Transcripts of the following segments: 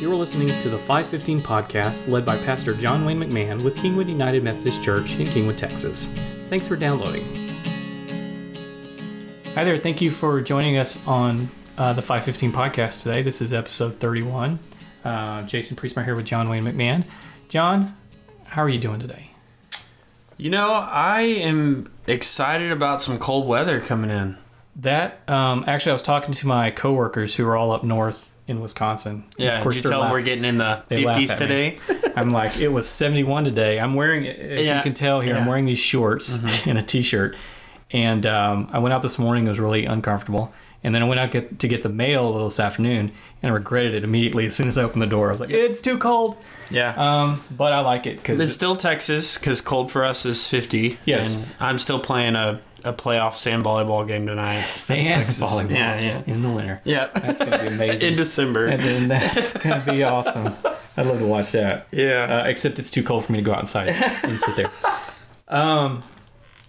You're listening to the 515 podcast led by Pastor John Wayne McMahon with Kingwood United Methodist Church in Kingwood, Texas. Thanks for downloading. Hi there. Thank you for joining us on uh, the 515 podcast today. This is episode 31. Uh, Jason Priestmeyer here with John Wayne McMahon. John, how are you doing today? You know, I am excited about some cold weather coming in. That um, actually, I was talking to my coworkers who are all up north in Wisconsin. Yeah, Of course, did you tell them laugh- we're getting in the they laugh 50s today? I'm like, it was 71 today. I'm wearing, as Yeah, you can tell here, I'm. Mm-hmm. wearing these shorts and a t-shirt. And um, I went out this morning. It was really uncomfortable. And then I went out get, to get the mail this afternoon, and I regretted it immediately as soon as I opened the door. I was like, it's too cold. yeah. Um, but I like it because it's because still Texas because cold for us is 50. Yes. I'm still playing a, a playoff sand volleyball game tonight. Sand Texas. volleyball Yeah, yeah. in the winter. Yeah. That's going to be amazing. in December. and then that's going to be awesome. I'd love to watch that. yeah. uh, except it's too cold for me to go outside and sit there. Um,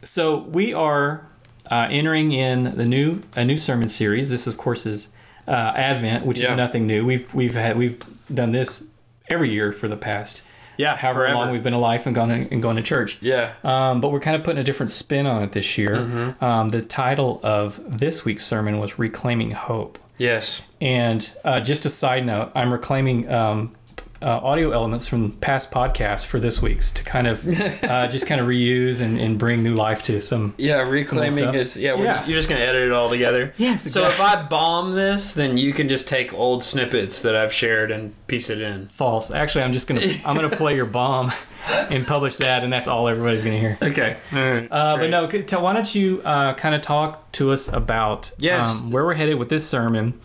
so we are uh, entering in the new a new sermon series. This, of course, is uh, Advent, which Yeah. is nothing new. We've we've had we've done this every year for the past yeah. however forever. long we've been alive and gone and gone to church. yeah. Um, but we're kind of putting a different spin on it this year. Mm-hmm. Um, the title of this week's sermon was "Reclaiming Hope." Yes. And uh, just a side note, I'm reclaiming um, uh, audio elements from past podcasts for this week's to kind of uh, just kind of reuse and, and bring new life to some. Yeah, stuff. reclaiming is yeah, we're Yeah. Just, you're just gonna edit it all together. Yes, So if I bomb this, then you can just take old snippets that I've shared and piece it in. False. Actually, I'm just gonna I'm gonna play your bomb and publish that, and that's all everybody's gonna hear. Okay. All right. Uh, but no, could- tell- why don't you uh, kind of talk to us about Yes. um, where we're headed with this sermon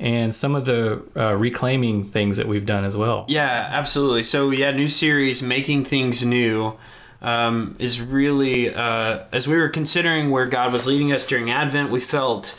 and some of the uh, reclaiming things that we've done as well. Yeah, absolutely. So yeah, new series, making things new, um, is really uh, as we were considering where God was leading us during Advent, we felt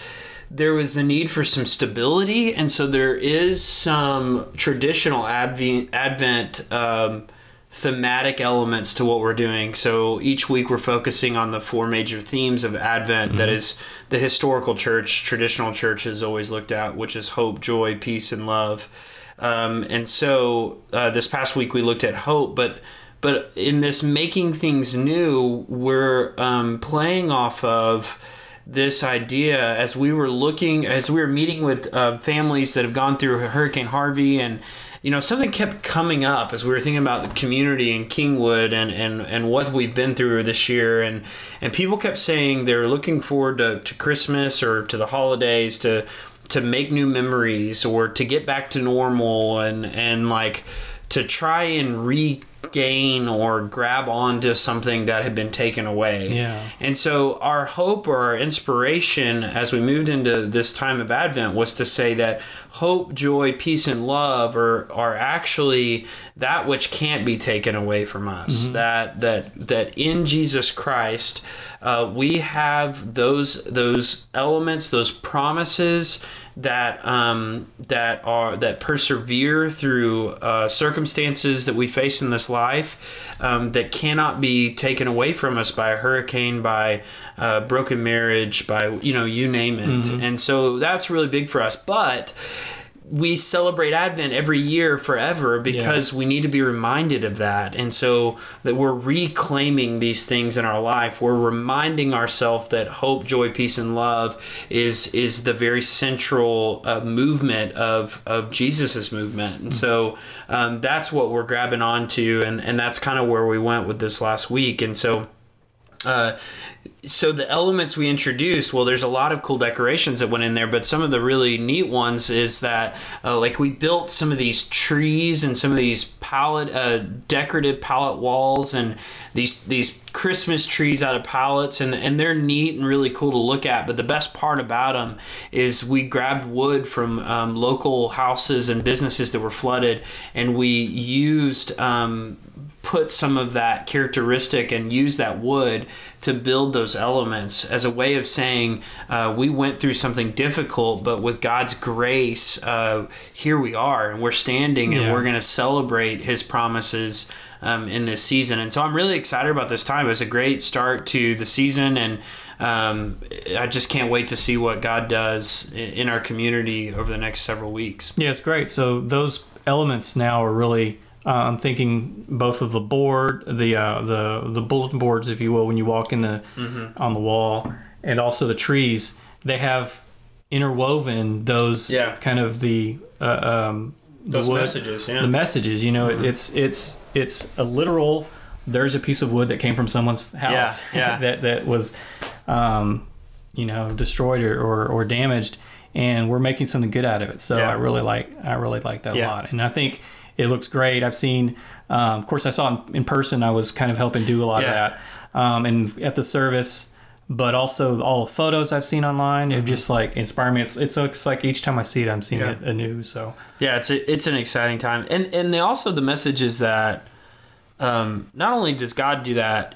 there was a need for some stability, and so there is some traditional Advent Advent. Um, thematic elements to what we're doing. So each week we're focusing on the four major themes of Advent that is the historical church, traditional church has always looked at, which is hope, joy, peace, and love. Um, and so uh, this past week we looked at hope, but but in this making things new, we're um, playing off of this idea as we were looking as we were meeting with uh, families that have gone through Hurricane Harvey and you know something kept coming up as we were thinking about the community in Kingwood and and and what we've been through this year. And and people kept saying they're looking forward to, to Christmas or to the holidays to to make new memories or to get back to normal and and like to try and regain or grab onto something that had been taken away. Yeah. And so our hope or our inspiration as we moved into this time of Advent was to say that hope, joy, peace, and love are, are actually that which can't be taken away from us. That that that in Jesus Christ uh, we have those those elements, those promises that um, that are that persevere through uh, circumstances that we face in this life um, that cannot be taken away from us by a hurricane, by uh, broken marriage, by you know you name it. And so that's really big for us. But we celebrate Advent every year forever because we need to be reminded of that. And so that we're reclaiming these things in our life. We're reminding ourselves that hope, joy, peace, and love is is the very central uh, movement of, of Jesus's movement. And so um, that's what we're grabbing onto. And, and that's kind of where we went with this last week. And so uh, so the elements we introduced well there's a lot of cool decorations that went in there but some of the really neat ones is that uh, like we built some of these trees and some of these pallet uh, decorative pallet walls and these these christmas trees out of pallets and and they're neat and really cool to look at but the best part about them is we grabbed wood from um, local houses and businesses that were flooded and we used um, put some of that characteristic and use that wood to build those elements as a way of saying uh, we went through something difficult, but with God's grace, uh, here we are, and we're standing, and Yeah. we're going to celebrate His promises um, in this season. And so I'm really excited about this time. It was a great start to the season, and um, I just can't wait to see what God does in our community over the next several weeks. Yeah, it's great. So those elements now are really. Uh, I'm thinking both of the board, the uh, the the bulletin boards, if you will, when you walk in the Mm-hmm. on the wall, and also the trees. They have interwoven those Yeah. kind of the uh, um, the Those wood- messages, yeah. the messages. You know, it it's it's it's a literal. There's a piece of wood that came from someone's house yeah. that that was, um, you know, destroyed or, or or damaged, and we're making something good out of it. So Yeah. I really like I really like that a lot, and I think it looks great. I've seen, um, of course, I saw it in person. I was kind of helping do a lot Yeah. of that, um, and at the service. But also all the photos I've seen online, it just like inspire me. It's it's looks like each time I see it, I'm seeing Mm-hmm. Yeah. it anew. So Yeah, it's a, it's an exciting time, and and they also the message is that um, not only does God do that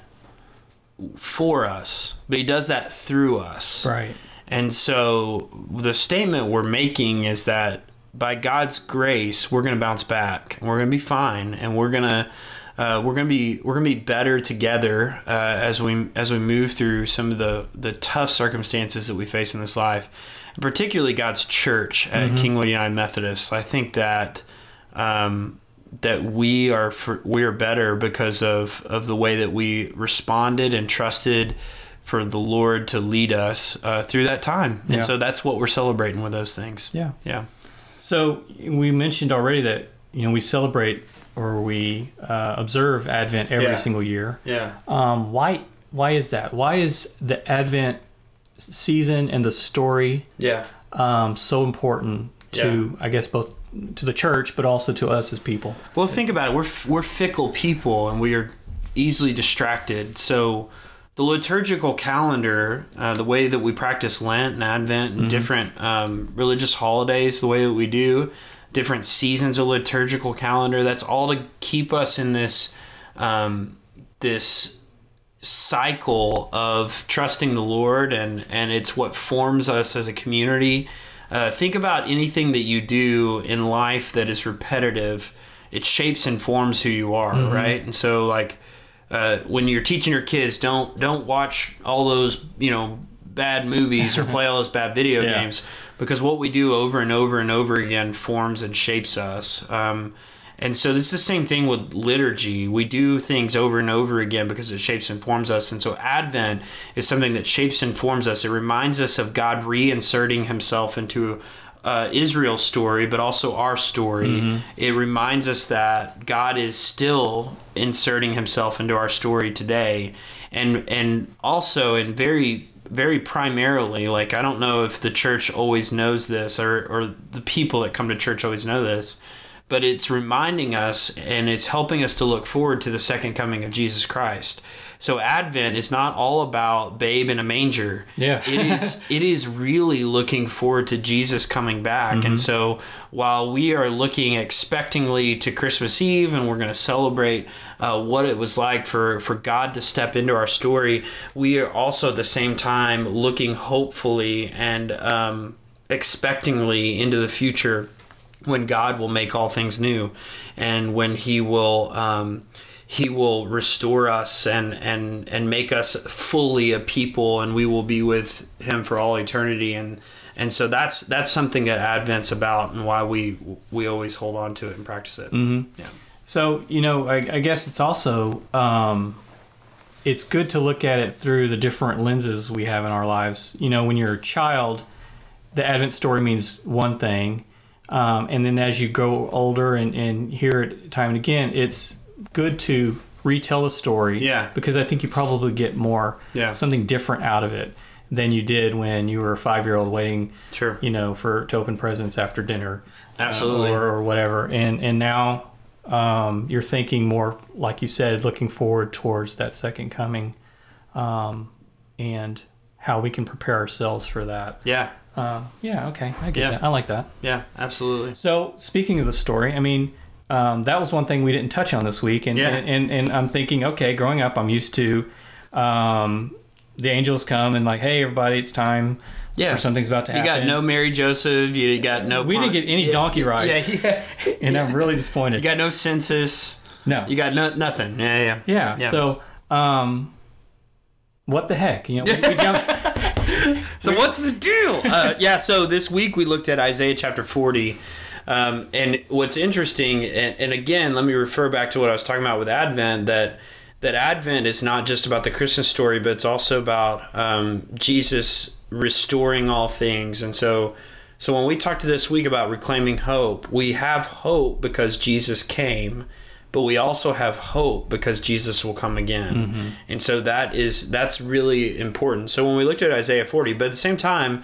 for us, but He does that through us. right, And so the statement we're making is that by God's grace, we're going to bounce back, and we're going to be fine, and we're going to uh, we're going to be we're going to be better together uh, as we as we move through some of the the tough circumstances that we face in this life, particularly God's church at Kingwood United Methodist. I think that. Um, that we are for, we are better because of of the way that we responded and trusted for the Lord to lead us uh, through that time, and Yeah. so that's what we're celebrating with those things. yeah. Yeah, So we mentioned already that you know we celebrate or we uh, observe Advent every Yeah. single year. yeah, Um, why? Why is that? Why is the Advent season and the story yeah, um, so important to I guess both to the church but also to us as people? Well, think about it. We're we're fickle people, and we are easily distracted. So, the liturgical calendar, uh, the way that we practice Lent and Advent and different um, religious holidays, the way that we do different seasons of liturgical calendar, that's all to keep us in this um, this cycle of trusting the Lord, and and it's what forms us as a community. Uh, think about anything that you do in life that is repetitive. It shapes and forms who you are, right? And so, like uh, when you're teaching your kids, don't don't watch all those you know bad movies or play all those bad video Yeah. games because what we do over and over and over again forms and shapes us. Um, and so this is the same thing with liturgy. We do things over and over again because it shapes and forms us. And so Advent is something that shapes and forms us. It reminds us of God reinserting himself into uh, Israel's story, but also our story. It reminds us that God is still inserting himself into our story today. And, and also, and very very primarily like i don't know if the church always knows this or, or the people that come to church always know this but it's reminding us and it's helping us to look forward to the second coming of jesus christ so advent is not all about babe in a manger. Yeah. it is it is really looking forward to jesus coming back. And so while we are looking expectingly to christmas eve and we're going to celebrate uh, what it was like for for god to step into our story we are also at the same time looking hopefully and um, expectingly into the future when God will make all things new, and when He will um, He will restore us and and and make us fully a people, and we will be with Him for all eternity. And and so that's that's something that Advent's about, and why we we always hold on to it and practice it. Mm-hmm. Yeah. So you know, I, I guess it's also um, it's good to look at it through the different lenses we have in our lives. You know, when you're a child, the Advent story means one thing, um, and then as you grow older and, and hear it time and again, it's good to retell a story. Yeah. Because I think you probably get more Yeah. something different out of it than you did when you were a five year old waiting Sure. you know, for to open presents after dinner, uh, Absolutely. or, or whatever. And and now um, you're thinking more, like you said, looking forward towards that second coming, um, and how we can prepare ourselves for that. Yeah. Uh, yeah, okay, I get Yeah. that. I like that. Yeah. Absolutely. So speaking of the story, I mean. Um, that was one thing we didn't touch on this week, and, Yeah. and, and and I'm thinking, okay, growing up, I'm used to um, the angels come and like, hey, everybody, it's time, Yeah. or something's about to happen. You got no Mary Joseph. You got no. We didn't get any yeah, donkey rides. Yeah. yeah. and I'm really disappointed. You got no census. no. You got no nothing. Yeah. Yeah. yeah, Yeah. So, um, what the heck? You know, we, we jump. so what's the deal? Uh, yeah, so this week we looked at Isaiah chapter 40. Um, and what's interesting, and, and again, let me refer back to what I was talking about with Advent, that that Advent is not just about the Christmas story, but it's also about um, Jesus restoring all things. And so, so when we talked this week about reclaiming hope, we have hope because Jesus came, but we also have hope because Jesus will come again. Mm-hmm. And so that is that's really important. So when we looked at Isaiah 40, but at the same time,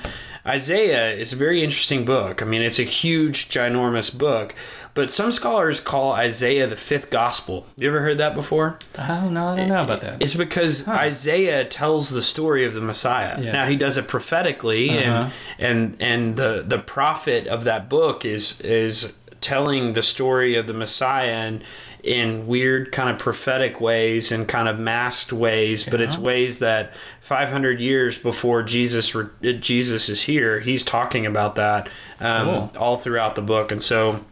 Isaiah is a very interesting book. I mean, it's a huge, ginormous book. But some scholars call Isaiah the fifth gospel. You ever heard that before? Oh, no, I don't know about that. It's because huh. Isaiah tells the story of the Messiah. Yeah. Now he does it prophetically, uh-huh. and and and the the prophet of that book is is telling the story of the Messiah and in weird kind of prophetic ways and kind of masked ways, but it's ways that 500 years before Jesus Jesus is here, he's talking about that um, cool. all throughout the book, and so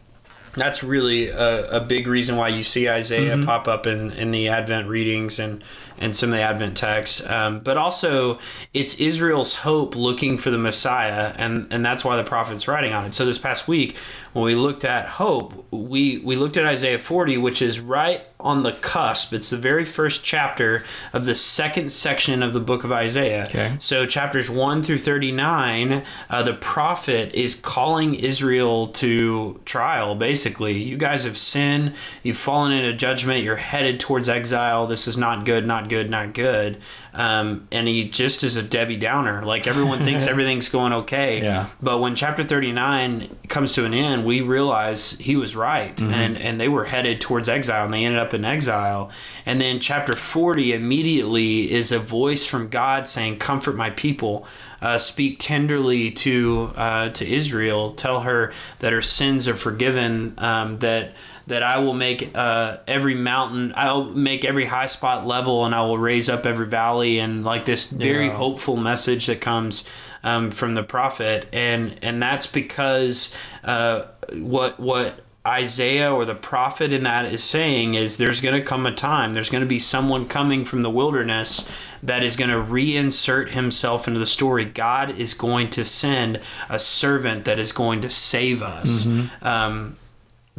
that's really a, a big reason why you see Isaiah mm-hmm. pop up in, in the Advent readings and and some of the Advent texts. Um, but also, it's Israel's hope looking for the Messiah, and, and that's why the prophet's writing on it. So this past week, when we looked at hope, we, we looked at Isaiah 40, which is right on the cusp. It's the very first chapter of the second section of the book of Isaiah. Okay. So chapters 1 through 39, uh, the prophet is calling Israel to trial, basically. You guys have sinned, you've fallen into judgment, you're headed towards exile. This is not good, not good, not good. Um, and he just is a Debbie Downer. Like everyone thinks everything's going okay. Yeah. But when chapter 39 comes to an end, we realize he was right. Mm-hmm. And, and they were headed towards exile and they ended up in exile. And then chapter 40 immediately is a voice from God saying, Comfort my people. Uh, speak tenderly to uh, to Israel. Tell her that her sins are forgiven. Um, that that I will make uh, every mountain, I'll make every high spot level, and I will raise up every valley, and like this very yeah. hopeful message that comes um, from the prophet, and and that's because uh, what what Isaiah or the prophet in that is saying is there's going to come a time, there's going to be someone coming from the wilderness that is going to reinsert himself into the story. God is going to send a servant that is going to save us. Mm-hmm. Um,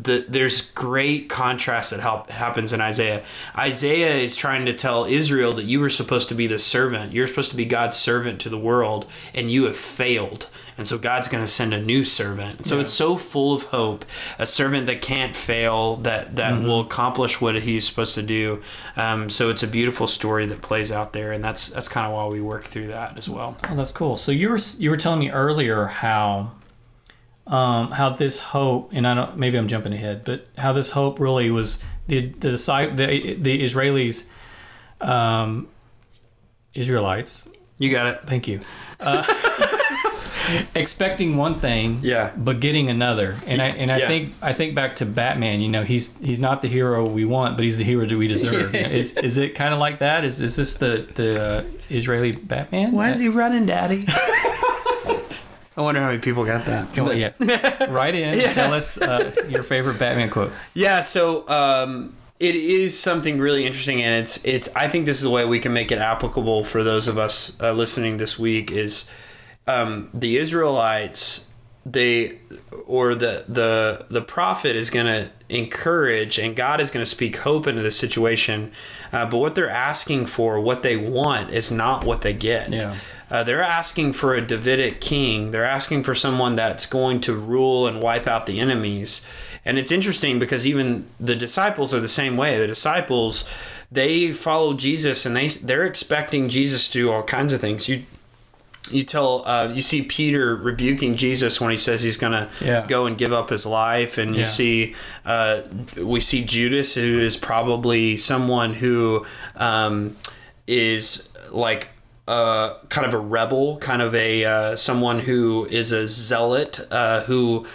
the, there's great contrast that help, happens in Isaiah. Isaiah is trying to tell Israel that you were supposed to be the servant. You're supposed to be God's servant to the world, and you have failed. And so God's going to send a new servant. So yeah. it's so full of hope, a servant that can't fail, that that mm-hmm. will accomplish what he's supposed to do. Um, so it's a beautiful story that plays out there, and that's that's kind of why we work through that as well. Oh, that's cool. So you were you were telling me earlier how um, how this hope, and I don't maybe I'm jumping ahead, but how this hope really was the the the, the Israelis, um, Israelites. You got it. Thank you. Uh, expecting one thing, yeah, but getting another. And I and I yeah. think I think back to Batman. You know, he's he's not the hero we want, but he's the hero that we deserve. is is it kind of like that? Is is this the the uh, Israeli Batman? Why is he running, Daddy? I wonder how many people got that. On, yeah. Write in. Yeah. Tell us uh, your favorite Batman quote. Yeah. So um, it is something really interesting, and it's it's. I think this is the way we can make it applicable for those of us uh, listening this week. Is um, the Israelites? They or the the the prophet is going to encourage, and God is going to speak hope into the situation. Uh, but what they're asking for, what they want, is not what they get. Yeah. Uh, they're asking for a Davidic king. They're asking for someone that's going to rule and wipe out the enemies. And it's interesting because even the disciples are the same way. The disciples, they follow Jesus and they they're expecting Jesus to do all kinds of things. You you tell uh, you see Peter rebuking Jesus when he says he's going to yeah. go and give up his life, and you yeah. see uh, we see Judas, who is probably someone who um, is like uh, kind of a rebel, kind of a uh, someone who is a zealot, uh, who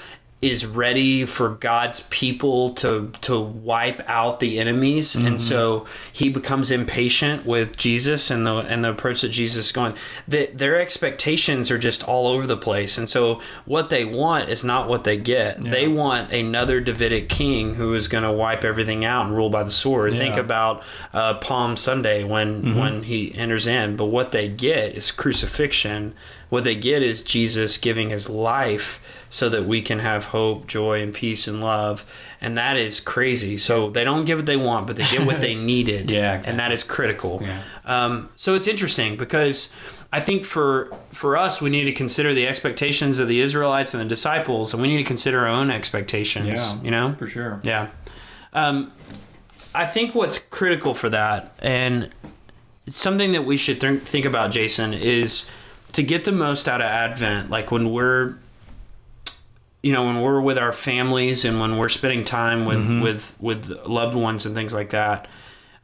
is ready for God's people to to wipe out the enemies, and so he becomes impatient with Jesus and the and the approach that Jesus is going. That their expectations are just all over the place, and so what they want is not what they get. They want another Davidic king who is going to wipe everything out and rule by the sword. Think about uh, Palm Sunday when when he enters in, but what they get is crucifixion. What they get is Jesus giving his life so that we can have hope, joy, and peace and love. And that is crazy. So they don't get what they want, but they get what they needed. Yeah, exactly. And that is critical. Yeah. Um, so it's interesting because I think for for us, we need to consider the expectations of the Israelites and the disciples, and we need to consider our own expectations. Yeah. You know, For sure. yeah. Um, I think what's critical for that, and it's something that we should th- think about, Jason, is to get the most out of Advent. Like when we're, you know, when we're with our families and when we're spending time with mm-hmm. with with loved ones and things like that.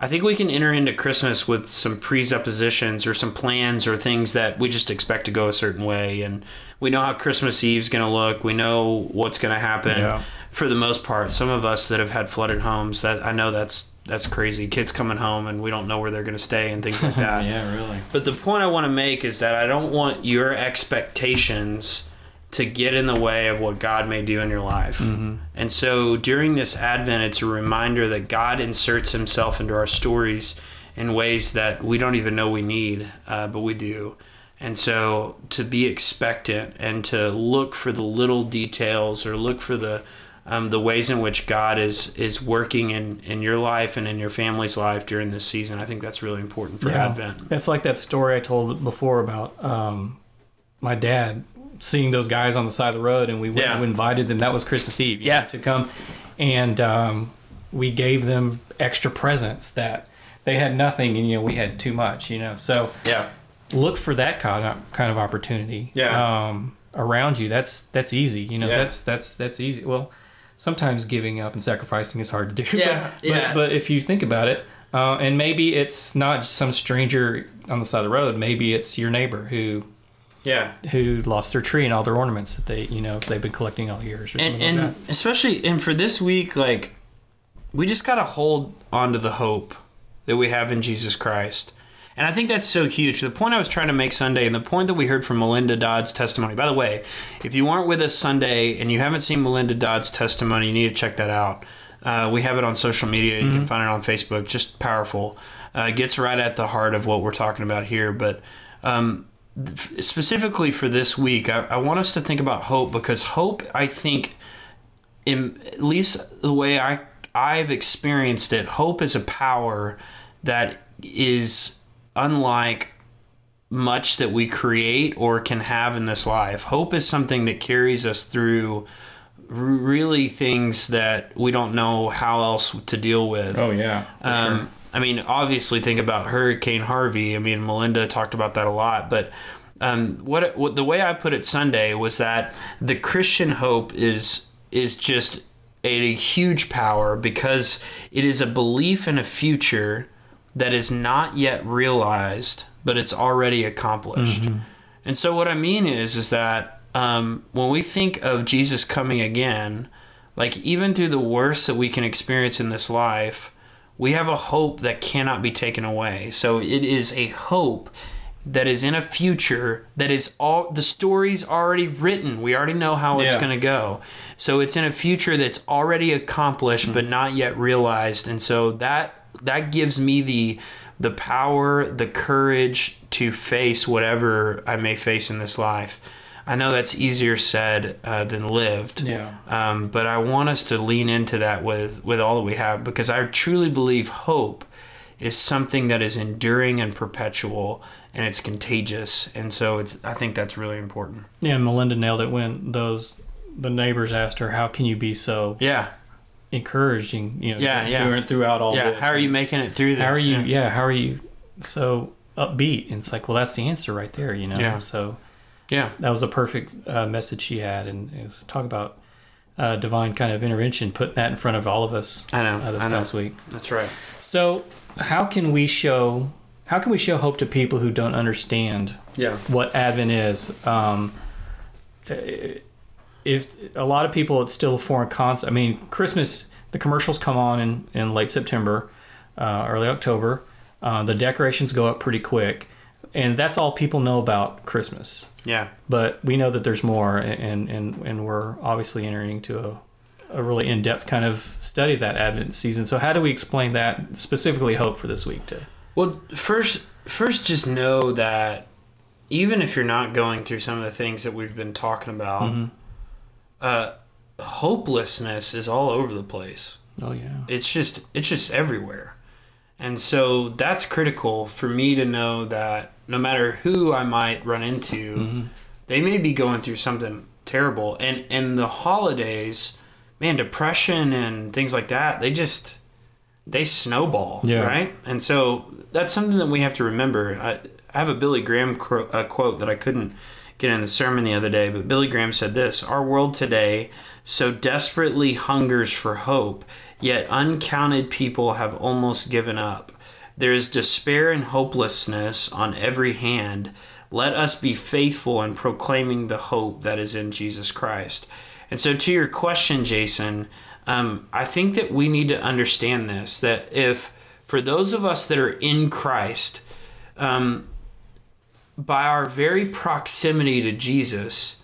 I think we can enter into Christmas with some presuppositions or some plans or things that we just expect to go a certain way, and we know how Christmas Eve's going to look. We know what's going to happen Yeah. for the most part. Some of us that have had flooded homes, that I know that's that's crazy. Kids coming home and we don't know where they're going to stay and things like that. Yeah, really. But the point I want to make is that I don't want your expectations to get in the way of what God may do in your life. And so during this Advent, it's a reminder that God inserts himself into our stories in ways that we don't even know we need, uh, but we do. And so to be expectant and to look for the little details or look for the um, the ways in which God is is working in, in your life and in your family's life during this season, I think that's really important for Yeah. Advent. It's like that story I told before about um, my dad seeing those guys on the side of the road, and we, went, Yeah. we invited them. That was Christmas Eve. Yeah. know, to come, and um, we gave them extra presents that they had nothing, and you know we had too much. You know, so Yeah. look for that kind of kind of opportunity. Yeah. Um, around you, that's that's easy. You know, Yeah. that's that's that's easy. Well, sometimes giving up and sacrificing is hard to do. Yeah, but, yeah. But, but if you think about it, uh, and maybe it's not some stranger on the side of the road. Maybe it's your neighbor who Yeah. who lost their tree and all their ornaments that they you know they've been collecting all years And, and like especially and for this week, like we just gotta hold on to the hope that we have in Jesus Christ. And I think that's so huge. The point I was trying to make Sunday, and the point that we heard from Melinda Dodd's testimony. By the way, if you weren't with us Sunday and you haven't seen Melinda Dodd's testimony, you need to check that out. Uh, we have it on social media. You can find it on Facebook. Just powerful. Uh, it gets right at the heart of what we're talking about here. But um, specifically for this week, I, I want us to think about hope because hope, I think, in at least the way I I've experienced it, hope is a power that is unlike much that we create or can have in this life. Hope is something that carries us through really things that we don't know how else to deal with. Oh yeah. for um, sure. I mean, obviously, think about Hurricane Harvey. I mean, Melinda talked about that a lot. But um, what, what the way I put it Sunday was that the Christian hope is is just a huge power because it is a belief in a future that is not yet realized, but it's already accomplished. And so, what I mean is, is that um, when we think of Jesus coming again, like even through the worst that we can experience in this life, we have a hope that cannot be taken away. So it is a hope that is in a future that is all the story's already written. We already know how it's Yeah. going to go. So it's in a future that's already accomplished but mm-hmm. not yet realized. And so that that gives me the the power, the courage to face whatever I may face in this life. I know that's easier said uh, than lived. Yeah. Um, but I want us to lean into that with, with all that we have because I truly believe hope is something that is enduring and perpetual and it's contagious. And so it's I think that's really important. Yeah, Melinda nailed it when those the neighbors asked her, "How can you be so Yeah. encouraging?" You know, Yeah, yeah. throughout all yeah. this. How are you making it through this? How are you? Yeah. Yeah. how are you so upbeat? And it's like, well, that's the answer right there. You know. Yeah. So Yeah. that was a perfect uh, message she had, and it was talk about uh, divine kind of intervention, putting that in front of all of us I know. uh, this I know. past week. That's right. So, how can we show? How can we show hope to people who don't understand Yeah. what Advent is? Um, if a lot of people, it's still a foreign concept. I mean, Christmas, the commercials come on in, in late September, uh, early October. Uh, the decorations go up pretty quick, and that's all people know about Christmas. Yeah. But we know that there's more, and and and we're obviously entering into a a really in-depth kind of study of that Advent season. So how do we explain that specifically? Hope for this week to Well, first, first, just know that even if you're not going through some of the things that we've been talking about, Mm-hmm. uh, hopelessness is all over the place. oh yeah It's just, it's just everywhere, and so that's critical for me to know that no matter who I might run into, Mm-hmm. they may be going through something terrible, and and the holidays, man, depression and things like that, they just they snowball, Yeah. right? And so that's something that we have to remember. I, I have a Billy Graham quote, uh, quote that I couldn't get in the sermon the other day, but Billy Graham said this Our world today so desperately hungers for hope, yet uncounted people have almost given up. There is despair and hopelessness on every hand. Let us be faithful in proclaiming the hope that is in Jesus Christ. And so, to your question, Jason, um, I think that we need to understand this that if, for those of us that are in Christ, um, by our very proximity to Jesus,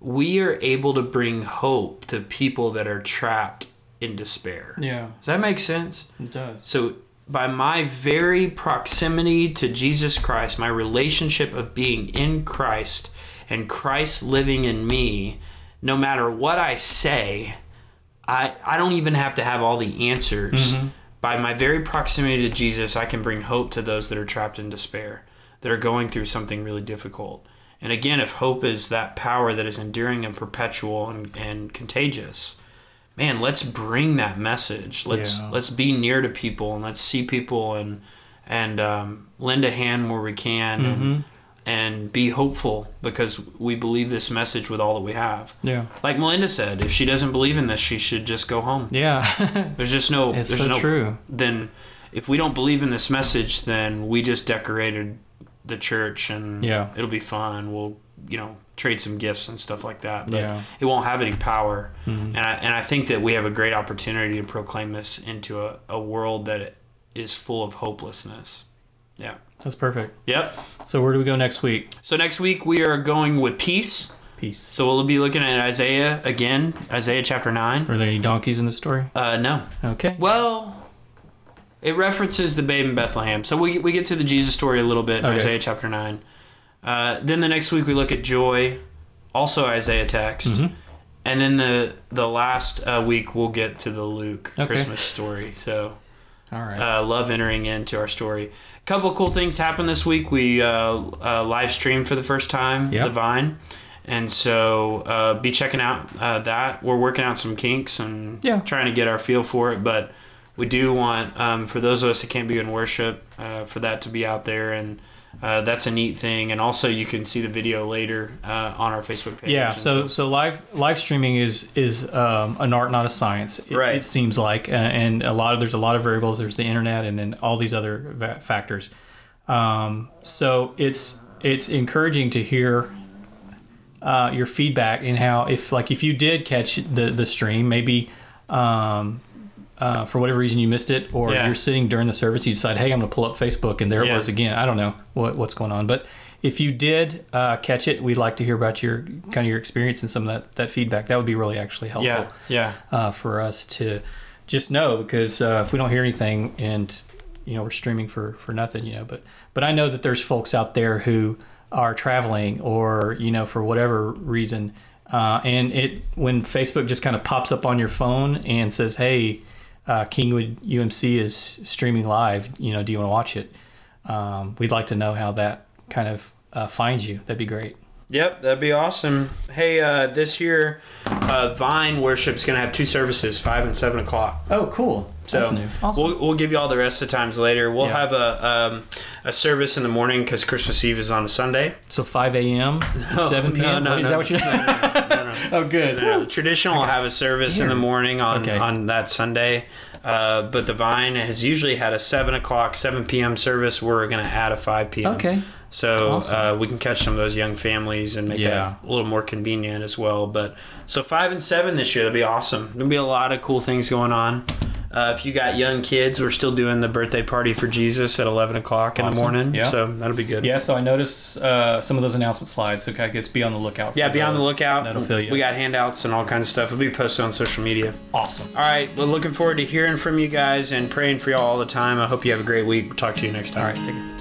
we are able to bring hope to people that are trapped in despair. yeah Does that make sense? it does So, by my very proximity to Jesus Christ, my relationship of being in Christ and Christ living in me, no matter what I say, I, I don't even have to have all the answers. Mm-hmm. By my very proximity to Jesus, I can bring hope to those that are trapped in despair, that are going through something really difficult. And again, if hope is that power that is enduring and perpetual and, and contagious, man, let's bring that message. Let's Yeah. let's be near to people and let's see people and and um, lend a hand where we can and and be hopeful because we believe this message with all that we have. yeah Like Melinda said, if she doesn't believe in this, she should just go home. yeah There's just no. it's there's so no. true Then, if we don't believe in this message, then we just decorated the church and Yeah. it'll be fun. We'll you know trade some gifts and stuff like that, but Yeah. it won't have any power. Mm-hmm. And I and I think that we have a great opportunity to proclaim this into a, a world that is full of hopelessness. Yeah. that's perfect Yep. so where do we go next week So next week we are going with peace. peace So we'll be looking at Isaiah again, Isaiah chapter nine. are there any donkeys in the story Uh, no. okay Well, it references the babe in Bethlehem. So we, we get to the Jesus story a little bit in Okay. Isaiah chapter 9. Uh, then the next week we look at joy, also Isaiah text. Mm-hmm. And then the the last uh, week we'll get to the Luke Okay. Christmas story. So all right uh, love entering into our story. A couple cool things happened this week. We uh, uh, live streamed for the first time Yep. the Vine, and so uh, be checking out uh, that. We're working out some kinks and Yeah. trying to get our feel for it, but we do want um, for those of us that can't be in worship uh, for that to be out there and. Uh, that's a neat thing, and also you can see the video later uh, on our Facebook page. Yeah, And so so live live streaming is is um, an art, not a science. It, Right. It seems like, uh, and a lot of there's a lot of variables. There's the internet, and then all these other va- factors. Um, so it's it's encouraging to hear uh, your feedback and how if like if you did catch the the stream, maybe. Um, uh, for whatever reason you missed it, or Yeah. you're sitting during the service, you decide, "Hey, I'm going to pull up Facebook," and there Yeah. it was again. I don't know what, what's going on, but if you did uh, catch it, we'd like to hear about your kind of your experience and some of that, that feedback. That would be really actually helpful yeah, yeah, uh, for us to just know because uh, if we don't hear anything and you know we're streaming for for nothing, you know. But but I know that there's folks out there who are traveling or you know for whatever reason, uh, and it when Facebook just kind of pops up on your phone and says, "Hey, uh, Kingwood UMC is streaming live. You know, do you want to watch it?" Um, we'd like to know how that kind of uh, finds you. That'd be great. Yep, that'd be awesome. Hey, uh, this year, uh, Vine Worship's going to have two services, 5 and 7 o'clock. Oh, cool. So That's new. Awesome. we'll, we'll give you all the rest of the times later. We'll Yeah. have a um, a service in the morning because Christmas Eve is on a Sunday. So 5 a.m., 7 p.m. no, Is no, that what you? oh, good. Uh, traditional will have a service in the morning on, Okay. on that Sunday. Uh, but the Vine has usually had a 7 o'clock, 7 p.m. service. We're going to add a 5 p.m. Okay. So Awesome. uh, we can catch some of those young families and make Yeah. that a little more convenient as well. But so five and seven this year, that'll be awesome. There'll be a lot of cool things going on. Uh, if you got young kids, we're still doing the birthday party for Jesus at eleven o'clock in the morning. Yeah. So that'll be good. Yeah, so I noticed uh, some of those announcement slides. So I guess be on the lookout. For Yeah, be on the lookout. That'll fill you. We got handouts and all kinds of stuff. It'll be posted on social media. awesome. All right, well, looking forward to hearing from you guys and praying for y'all all the time. I hope you have a great week. Talk to you next time. All right, take it.